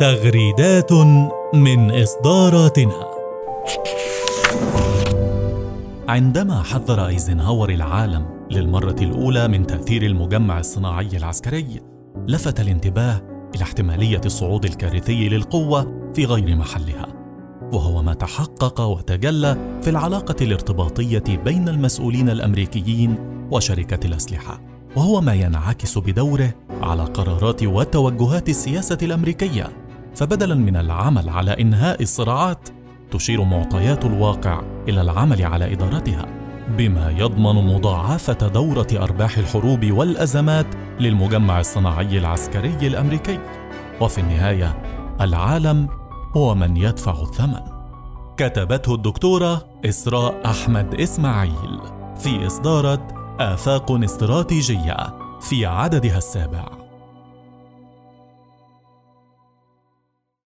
تغريدات من إصداراتنا. عندما حذر إيزنهاور العالم للمرة الأولى من تأثير المجمع الصناعي العسكري، لفت الانتباه إلى احتمالية الصعود الكارثي للقوة في غير محلها، وهو ما تحقق وتجلى في العلاقة الارتباطية بين المسؤولين الأمريكيين وشركة الأسلحة، وهو ما ينعكس بدوره على قرارات وتوجهات السياسة الأمريكية، فبدلا من العمل على إنهاء الصراعات تشير معطيات الواقع إلى العمل على إدارتها بما يضمن مضاعفة دورة أرباح الحروب والأزمات للمجمع الصناعي العسكري الأمريكي. وفي النهاية العالم هو من يدفع الثمن. كتبته الدكتورة إسراء أحمد إسماعيل في إصدارة آفاق استراتيجية في عددها السابع.